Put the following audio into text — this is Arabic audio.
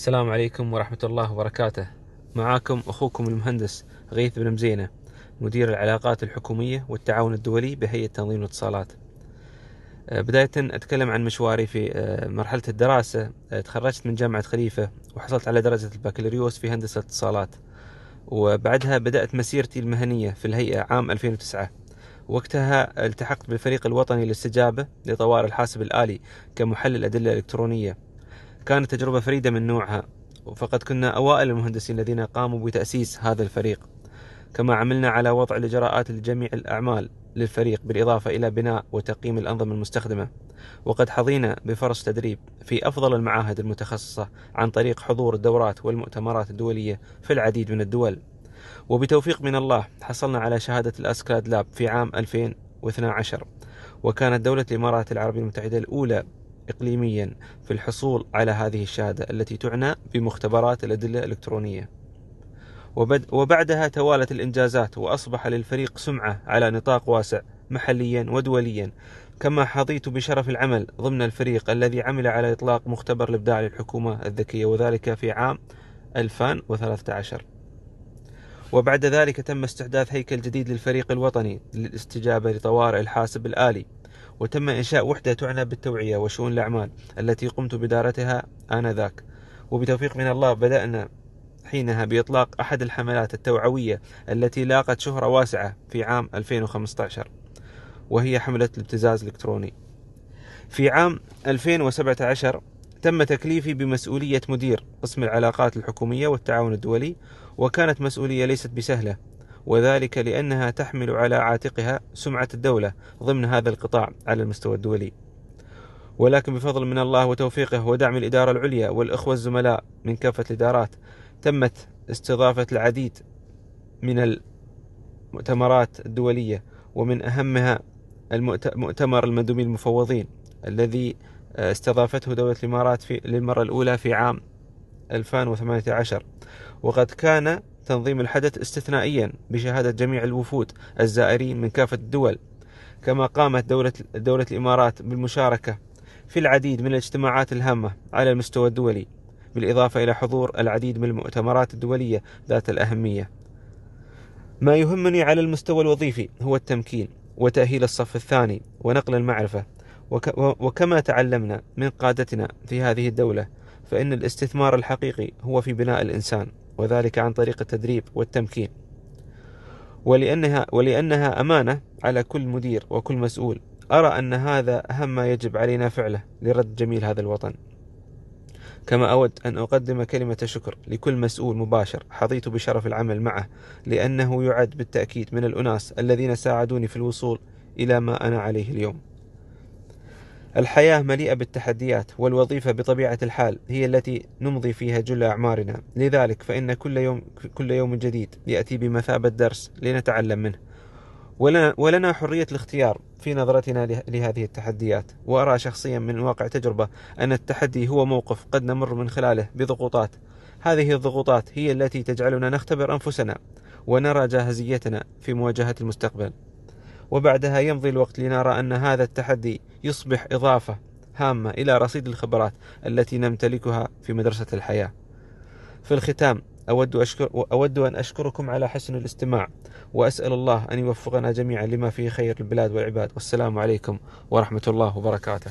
السلام عليكم ورحمة الله وبركاته. معاكم أخوكم المهندس غيث بن مزينة مدير العلاقات الحكومية والتعاون الدولي بهيئة تنظيم الاتصالات. آه، بداية أتكلم عن مشواري في آه، مرحلة الدراسة. آه، تخرجت من جامعة خليفة وحصلت على درجة البكالوريوس في هندسة الاتصالات. وبعدها بدأت مسيرتي المهنية في الهيئة عام 2009 وقتها التحقت بالفريق الوطني للاستجابة لطوارئ الحاسب الآلي كمحلل أدلة إلكترونية. كانت تجربة فريدة من نوعها فقد كنا أوائل المهندسين الذين قاموا بتأسيس هذا الفريق كما عملنا على وضع الإجراءات لجميع الأعمال للفريق بالإضافة إلى بناء وتقييم الأنظمة المستخدمة وقد حظينا بفرص تدريب في أفضل المعاهد المتخصصة عن طريق حضور الدورات والمؤتمرات الدولية في العديد من الدول. وبتوفيق من الله حصلنا على شهادة الأسكاد لاب في عام 2012 وكانت دولة الإمارات العربية المتحدة الأولى إقليميا في الحصول على هذه الشهادة التي تعنى بمختبرات الأدلة الإلكترونية. وبعدها توالت الإنجازات وأصبح للفريق سمعة على نطاق واسع محليا ودوليا كما حظيت بشرف العمل ضمن الفريق الذي عمل على إطلاق مختبر الإبداع للحكومة الذكية وذلك في عام 2013 وبعد ذلك تم استحداث هيكل جديد للفريق الوطني للاستجابة لطوارئ الحاسب الآلي. وتم إنشاء وحدة تعنى بالتوعية وشؤون الأعمال التي قمت بدارتها آنذاك. وبتوفيق من الله بدأنا حينها بإطلاق أحد الحملات التوعوية التي لاقت شهرة واسعة في عام 2015 وهي حملة الابتزاز الإلكتروني. في عام 2017 تم تكليفي بمسؤولية مدير قسم العلاقات الحكومية والتعاون الدولي وكانت مسؤولية ليست بسهلة. وذلك لأنها تحمل على عاتقها سمعة الدولة ضمن هذا القطاع على المستوى الدولي. ولكن بفضل من الله وتوفيقه ودعم الإدارة العليا والإخوة الزملاء من كافة الإدارات تمت استضافة العديد من المؤتمرات الدولية ومن أهمها المؤتمر المندوبين المفوضين الذي استضافته دولة الإمارات في للمرة الأولى في عام 2018 وقد كان تنظيم الحدث استثنائيا بشهادة جميع الوفود الزائرين من كافة الدول كما قامت دولة, دولة الإمارات بالمشاركة في العديد من الاجتماعات الهامة على المستوى الدولي بالإضافة إلى حضور العديد من المؤتمرات الدولية ذات الأهمية. ما يهمني على المستوى الوظيفي هو التمكين وتأهيل الصف الثاني ونقل المعرفة وكما تعلمنا من قادتنا في هذه الدولة فإن الاستثمار الحقيقي هو في بناء الإنسان. وذلك عن طريق التدريب والتمكين. ولأنها, ولأنها أمانة على كل مدير وكل مسؤول. أرى أن هذا أهم ما يجب علينا فعله لرد جميل هذا الوطن. كما أود أن أقدم كلمة شكر لكل مسؤول مباشر حظيت بشرف العمل معه لأنه يعد بالتأكيد من الأناس الذين ساعدوني في الوصول إلى ما أنا عليه اليوم. الحياة مليئة بالتحديات والوظيفة بطبيعة الحال هي التي نمضي فيها جل أعمارنا. لذلك فإن كل يوم, كل يوم جديد يأتي بمثابة درس لنتعلم منه. ولنا, ولنا حرية الاختيار في نظرتنا لهذه التحديات. وأرى شخصيا من واقع تجربة أن التحدي هو موقف قد نمر من خلاله بضغوطات. هذه الضغوطات هي التي تجعلنا نختبر أنفسنا ونرى جاهزيتنا في مواجهة المستقبل. وبعدها يمضي الوقت لنرى أن هذا التحدي يصبح إضافة هامة إلى رصيد الخبرات التي نمتلكها في مدرسة الحياة. في الختام أود, أشكر أود أن أشكركم على حسن الاستماع وأسأل الله أن يوفقنا جميعا لما فيه خير البلاد والعباد. والسلام عليكم ورحمة الله وبركاته.